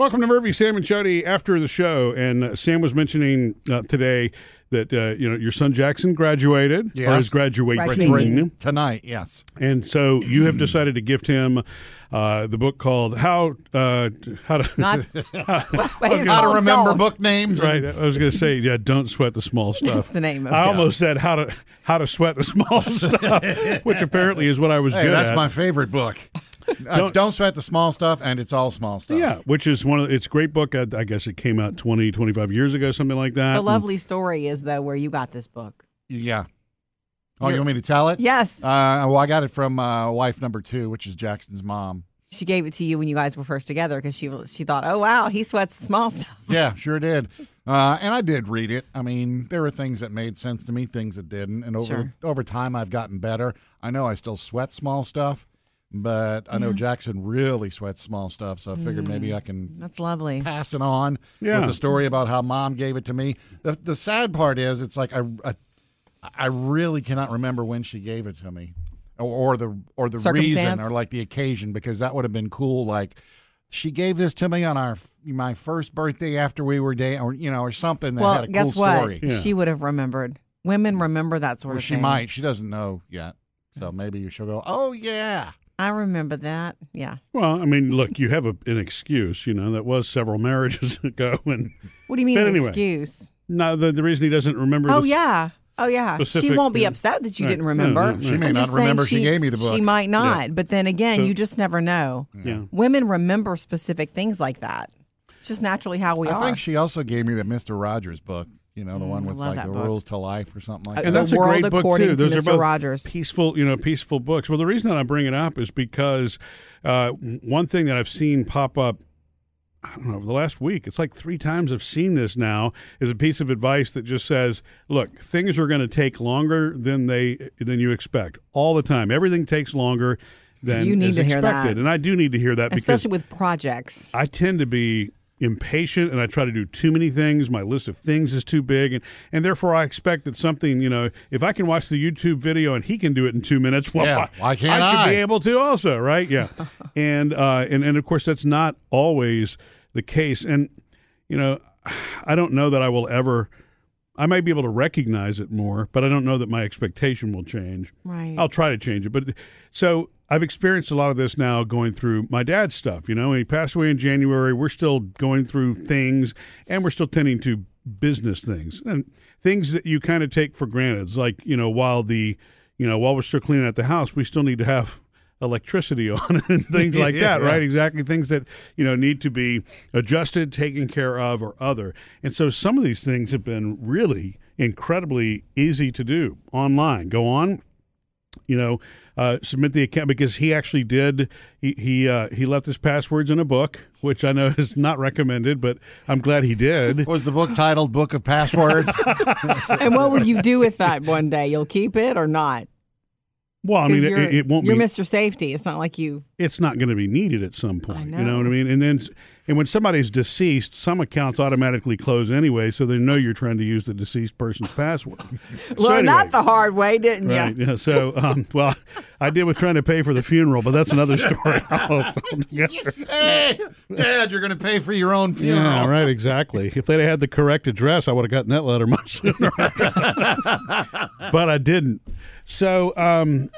Welcome to Murphy, Sam, and Jody after the show. And uh, Sam was mentioning uh, today that uh, you know your son Jackson graduated or Yes. is graduating, Graduating. Tonight, yes. and so you have decided to gift him uh, the book called "How uh, How to." Not Wait, it's How to called remember Don't. book names. Right, I was going to say, yeah. Don't sweat the small stuff. That's the name of I it. almost said how to how to sweat the small stuff, which apparently is what I was Hey, good that's at. my favorite book. It's Don't Sweat the Small Stuff, and it's all small stuff. Yeah, which is one of it's a great book. I, I guess it came out 20, 25 years ago, something like that. The And- lovely story is though where you got this book. Yeah. Oh, you want me to tell it? Yes, Uh, well, I got it from uh, wife number two, which is Jackson's mom. she gave it to you when you guys were first together because she she thought, oh wow, he sweats the small stuff. Yeah, sure did. Uh, and I did read it. I mean, there were things that made sense to me, things that didn't. And over Sure. over time, I've gotten better. I know I still sweat small stuff, but I know Jackson really sweats small stuff. So I figured maybe mm. I can That's lovely. pass it on Yeah. with a story about how mom gave it to me. The, the sad part is, it's like I, I, I really cannot remember when she gave it to me, or, or the or the reason, or like the occasion, because that would have been cool. Like she gave this to me on our my first birthday after we were dating, or you know, or something that well, had a guess cool what? story. Yeah. She would have remembered. Women remember that sort Well, of she thing. She might. She doesn't know yet, so maybe she'll go. Oh yeah. I remember that. Yeah. Well, I mean, look, you have a, an excuse. You know that was several marriages ago, and What do you mean an anyway. excuse? no, the, the reason he doesn't remember. Oh yeah. Oh yeah. She won't be yeah. upset that you Right. didn't remember. no, no. She may I'm not remember she gave me the book. She might not, but then again, So- you just never know. yeah. Women remember specific things like that. It's just naturally how we I are. I think she also gave me the Mister Rogers book. You know, the one Mm, I with like the book. rules to life or something like that. And that's The a World great book According too. to Those Mr. are both Rogers. peaceful, you know, peaceful books. Well, the reason that I bring it up is because uh, one thing that I've seen pop up. I don't know, over the last week, it's like three times I've seen this now, is a piece of advice that just says, look, things are going to take longer than they than you expect all the time. Everything takes longer than You need is to hear that. And I do need to hear that because especially with projects. I tend to be impatient and I try to do too many things. My list of things is too big and, and therefore I expect that something, you know, if I can watch the YouTube video and he can do it in two minutes, well Yeah, why can't I should I? be able to also, right? Yeah. and uh and, and of course that's not always the case. And you know, I don't know that I will ever I might be able to recognize it more, but I don't know that my expectation will change. Right. I'll try to change it. But so I've experienced a lot of this now going through my dad's stuff. You know, he passed away in January. We're still going through things and we're still tending to business things and things that you kind of take for granted. It's like, you know, while the, you know, while we're still cleaning out the house, we still need to have electricity on and things like that, Yeah. right? Exactly. Things that, you know, need to be adjusted, taken care of, or other. And so some of these things have been really incredibly easy to do online. Go on, you know, uh, submit the account because he actually did. He he uh, he left his passwords in a book, which I know is not recommended, but I'm glad he did. Was the book titled "Book of Passwords"? and what will you do with that one day? You'll keep it or not? Well, I mean, it, it won't you're be. Mr. Safety. It's not like you. it's not going to be needed at some point. You know know. what I mean? And then, and when somebody's deceased, some accounts automatically close anyway, so they know you're trying to use the deceased person's password. So Learned anyway. that the hard way, didn't you? Yeah. So, um, well, I did with trying to pay for the funeral, but that's another story. hey, Dad, you're going to pay for your own funeral. Yeah, right, exactly. If they'd had the correct address, I would have gotten that letter much sooner. but I didn't. So, um,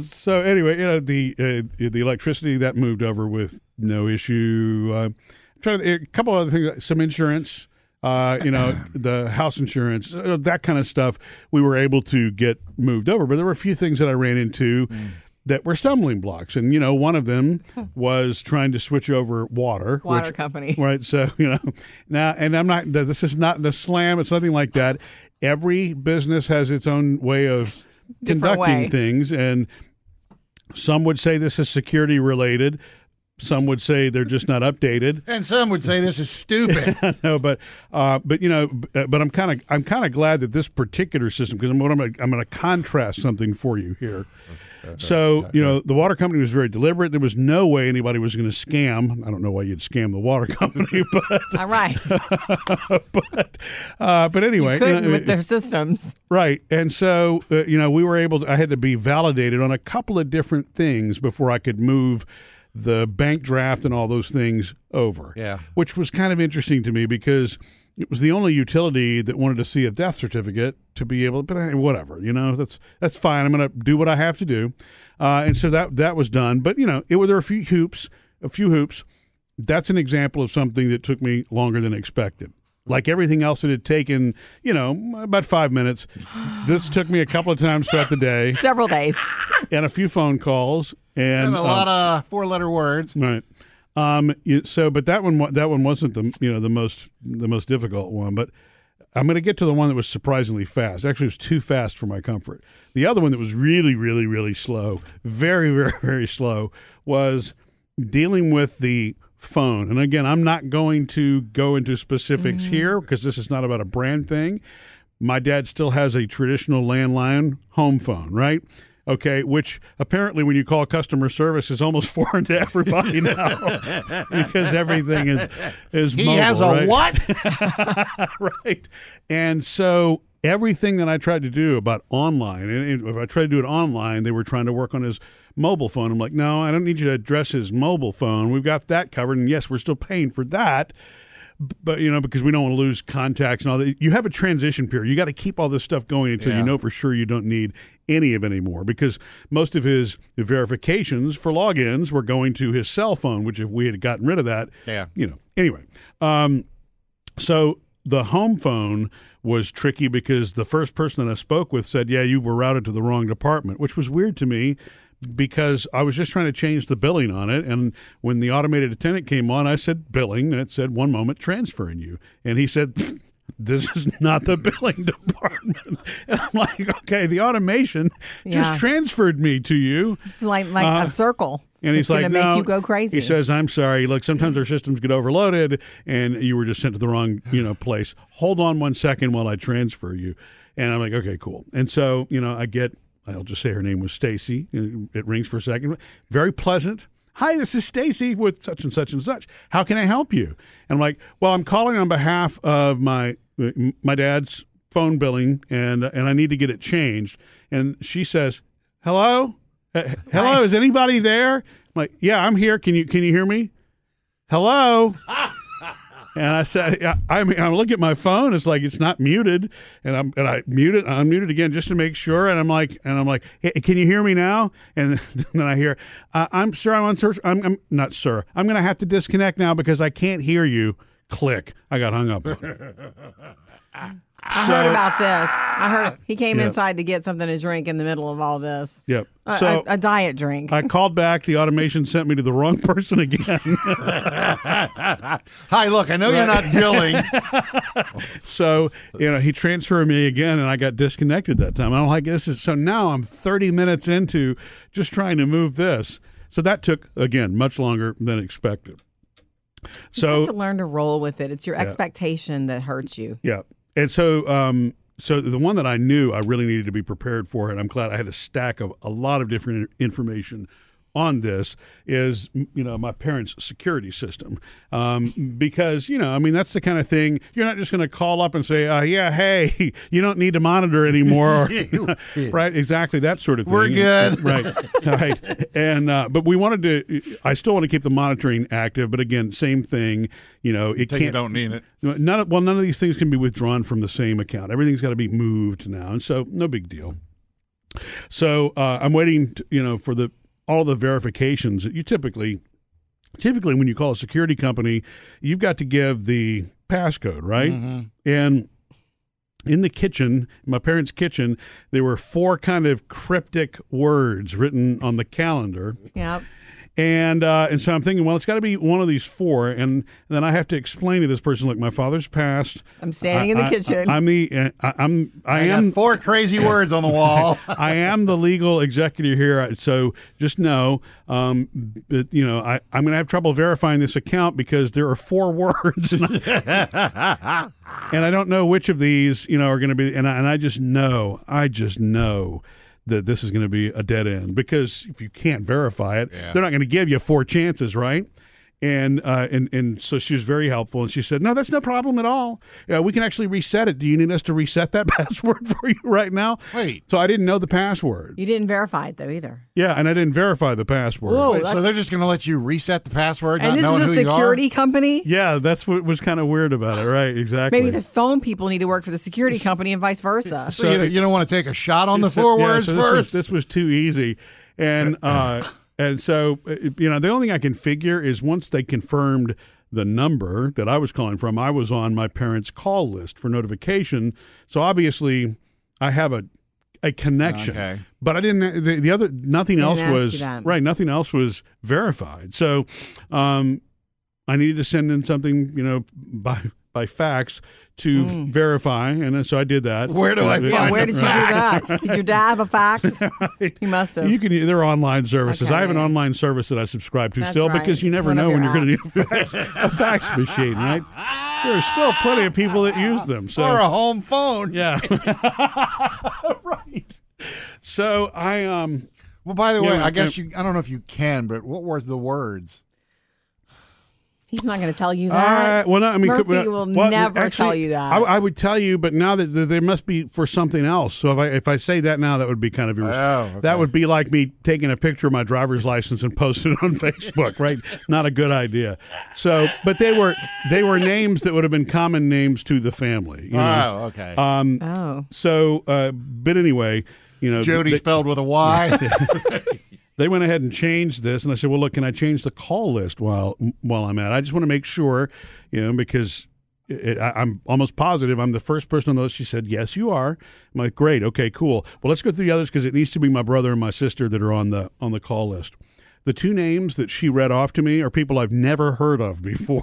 so anyway, you know the uh, the electricity that moved over with no issue. Uh, trying to, a couple other things, some insurance. Uh, you know, the house insurance, uh, that kind of stuff, we were able to get moved over. But there were a few things that I ran into that were stumbling blocks. And, you know, one of them was trying to switch over water. Water which- company. Right. So, you know, now, and I'm not, this is not the slam, it's nothing like that. Every business has its own way of conducting way. things. And some would say this is security related. Some would say they're just not updated. And some would say this is stupid. no, but uh, but you know, uh, but I'm kind of I'm kind of glad that this particular system because I'm what I'm gonna, I'm going to contrast something for you here. So you know, the water company was very deliberate. There was no way anybody was going to scam. I don't know why you'd scam the water company, but All right. but uh, but anyway, you Couldn't know, with their systems. Right. And so, uh, you know, we were able to, I had to be validated on a couple of different things before I could move the bank draft and all those things over. Yeah. Which was kind of interesting to me because it was the only utility that wanted to see a death certificate to be able but hey, whatever, you know, that's that's fine. I'm going to do what I have to do. Uh, and so that that was done, but you know, it there were a few hoops, a few hoops. That's an example of something that took me longer than expected like everything else it had taken you know about five minutes this took me a couple of times throughout the day Several days. and a few phone calls and, And a um, lot of four letter words. right um so but that one that one wasn't the you know the most the most difficult one but i'm going to get to the one that was surprisingly fast. Actually it was too fast for my comfort. The other one that was really really really slow very very very slow was dealing with the phone. And again i'm not going to go into specifics here because this is not about a brand thing. My dad still has a traditional landline home phone, right? Okay, which apparently when you call customer service is almost foreign to everybody now because everything is is He mobile, has a right? what? right. And so everything that I tried to do about online, and if I tried to do it online, they were trying to work on his mobile phone. I'm like, no, I don't need you to address his mobile phone. We've got that covered, and yes, we're still paying for that. But you know, because we don't want to lose contacts and all that, you have a transition period. You got to keep all this stuff going until you know for sure you don't need any of it anymore. Because most of his verifications for logins were going to his cell phone, which if we had gotten rid of that, Yeah. you know. Anyway, um, so the home phone was tricky because the first person that I spoke with said, "Yeah, you were routed to the wrong department," which was weird to me because I was just trying to change the billing on it. And when the automated attendant came on, I said billing, and it said one moment transferring you, and he said. This is not the billing department. And I'm like, okay, the automation Yeah. just transferred me to you. It's like like Uh, a circle. And he's it's like, no. you go crazy. He says, "I'm sorry. Look, sometimes our systems get overloaded, and you were just sent to the wrong, you know, place. Hold on one second while I transfer you." And I'm like, "Okay, cool." And so, you know, I get. I'll just say her name was Stacy. It rings for a second. Very pleasant. Hi, this is Stacy with such and such and such. How can I help you? And I'm like, well, I'm calling on behalf of my my dad's phone billing, and and I need to get it changed. And she says, "Hello, hello, Hi. is anybody there?" I'm like, "Yeah, I'm here. Can you can you hear me?" Hello. And I said, I mean, I look at my phone. It's like it's not muted, and I'm and I mute it, unmute it again just to make sure. And I'm like, and I'm like, hey, can you hear me now? And then I hear, uh, I'm sure I'm on. Sir, I'm, I'm not sir. I'm going to have to disconnect now because I can't hear you. Click. I got hung up. on. I heard about this. I heard he came Yeah. inside to get something to drink in the middle of all this. Yep. A, So a, a diet drink. I called back. The automation sent me to the wrong person again. Hi, look, I know you're not billing. So you know, he transferred me again, and I got disconnected that time. I'm like, this is so now I'm 30 minutes into just trying to move this. So that took again much longer than expected. you So have to learn to roll with it. It's your expectation that hurts you. yeah, and so um, so the one that I knew I really needed to be prepared for, and I'm glad I had a stack of a lot of different information on this is you know my parents' security system um, because you know I mean that's the kind of thing you're not just going to call up and say uh, yeah hey you don't need to monitor anymore right exactly that sort of thing We're good. right right and uh, but we wanted to I still want to keep the monitoring active but again same thing you know it can't don't need it. None of, well, none of these things can be withdrawn from the same account. Everything's got to be moved now, and so no big deal. So uh, I'm waiting, to, you know, for the all the verifications that you typically, typically when you call a security company, you've got to give the passcode, right? Mm-hmm. And in the kitchen, my parents' kitchen, there were four kind of cryptic words written on the calendar. Yep. And uh, and so I'm thinking, well, it's got to be one of these four, and then I have to explain to this person, look, my father's passed. I'm standing in the I- kitchen. I, am the uh, I, I'm I, I am got four crazy words on the wall. I am the legal executor here. So just know um, that you know I, I'm going to have trouble verifying this account because there are four words, and I, and I don't know which of these you know are going to be. And I, and I just know, I just know that this is going to be a dead end because if you can't verify it, Yeah. they're not going to give you four chances, right? And, uh, and and so she was very helpful, and she said, "No, that's no problem at all. Uh, we can actually reset it. Do you need us to reset that password for you right now?" Wait. So I didn't know the password. You didn't verify it though either. Yeah, and I didn't verify the password. Whoa. Wait, so that's- they're just going to let you reset the password, And not this knowing is a who you are? security company. Yeah, that's what was kind of weird about it, right? Exactly. Maybe the phone people need to work for the security company and vice versa. So, you, you don't want to take a shot on the So- four yeah, words so this was- first? This was, too easy, and uh, and so uh, you know the only thing I can figure is once they confirmed the number that I was calling from, I was on my parents' call list for notification. So obviously, I have a a connection. Okay. But I didn't. The, the other nothing else didn't ask was right. Nothing else was verified. So, um, I needed to send in something, you know, by by fax to verify, and so I did that. Where do I Uh, Mm. Yeah, find where a did you do that? Did your dad have a fax? He must have. You can. There are online services. I have an online service that I subscribe to That's still right. because you never One know when your you're going to need a fax, machine, right? There are still plenty of people that use them. So or a home phone. yeah, right. So I um Well, by the Yeah, way, we- I guess you, I don't know if you can, but what were the words? He's not going to tell you Uh, that. well, no, I mean, Murphy could- will well, never actually, tell you that. I, I would tell you, but now that that there must be for something else. So if I if I say that now, that would be kind of irres- Oh, okay. that would be like me taking a picture of my driver's license and posting it on Facebook, right? Not a good idea. So, but they were they were names that would have been common names to the family. You know? Oh, okay. Um. oh. So, uh, but anyway, you know, Jody they, spelled with a Y. they went ahead and changed this, and I said, "Well, look, can I change the call list while while I'm at? I just want to make sure, you know, because." It, I, I'm almost positive I'm the first person on the list. She said, "Yes, you are." I'm like, "Great, okay, cool." Well, let's go through the others because it needs to be my brother and my sister that are on the on the call list. The two names that she read off to me are people I've never heard of before.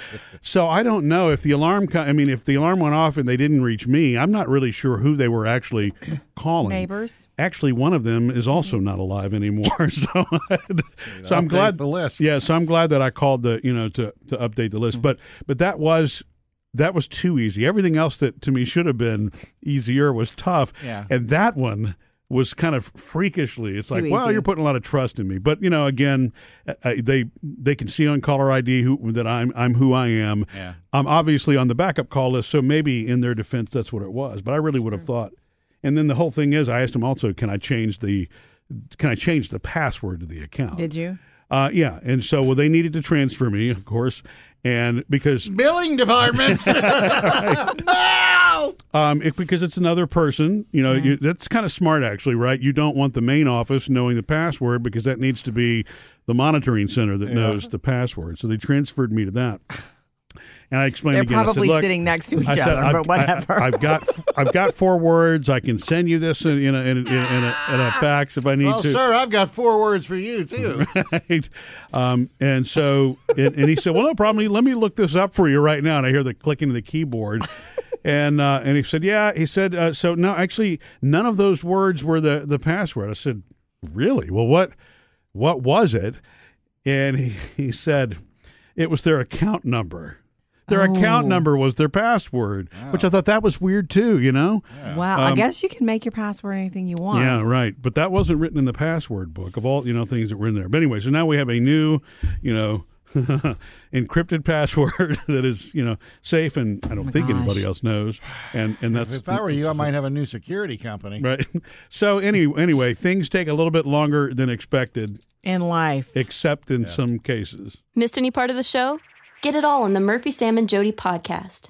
so I don't know if the alarm. co- I mean, if the alarm went off and they didn't reach me, I'm not really sure who they were actually calling. Neighbors. Actually, one of them is also not alive anymore. So, so I'm glad the list. Yeah, so I'm glad that I called the you know to to update the list. Mm. But but that was that was too easy. Everything else that to me should have been easier was tough. Yeah. and that one was kind of freakishly. It's like, Too well, easy. you're putting a lot of trust in me. But you know, again, uh, uh, they they can see on caller ID who that I'm I'm who I am. Yeah. I'm obviously on the backup call list, so maybe in their defense, that's what it was. But I really would have thought. And then the whole thing is, I asked him also, can I change the can I change the password to the account? Did you? Uh, yeah, and so well, they needed to transfer me, of course, and because Billing department. no. um, it, because it's another person, you know, you, that's kind of smart actually, right? You don't want the main office knowing the password because that needs to be the monitoring center that knows the password. So they transferred me to that, and I explained They're again. I said, probably "Look, sitting next to each said, other, I've, but whatever. I, have got I've got four words. I can send you this in, in, a, in, a, in, a, in a fax if I need Well, to. Well, sir, I've got four words for you too. right? Um, and so, and, and he said, "Well, no problem. Let me look this up for you right now." And I hear the clicking of the keyboard, and uh, and he said, "Yeah." He said, uh, "So no, actually, none of those words were the the password." I said, "Really? Well, what what was it?" And he, he said, "It was their account number." Their account Oh. number was their password, which I thought that was weird too. You know? wow. I Um, guess you can make your password anything you want. Yeah, right. But that wasn't written in the password book of all you know things that were in there. But anyway, so now we have a new, you know, encrypted password that is you know safe and I don't think gosh. anybody else knows. And and that's if I were you, I might have a new security company. right. So any anyway, things take a little bit longer than expected, In life. except in some cases. Missed any part of the show? Get it all on the Murphy, Sam, and Jody podcast.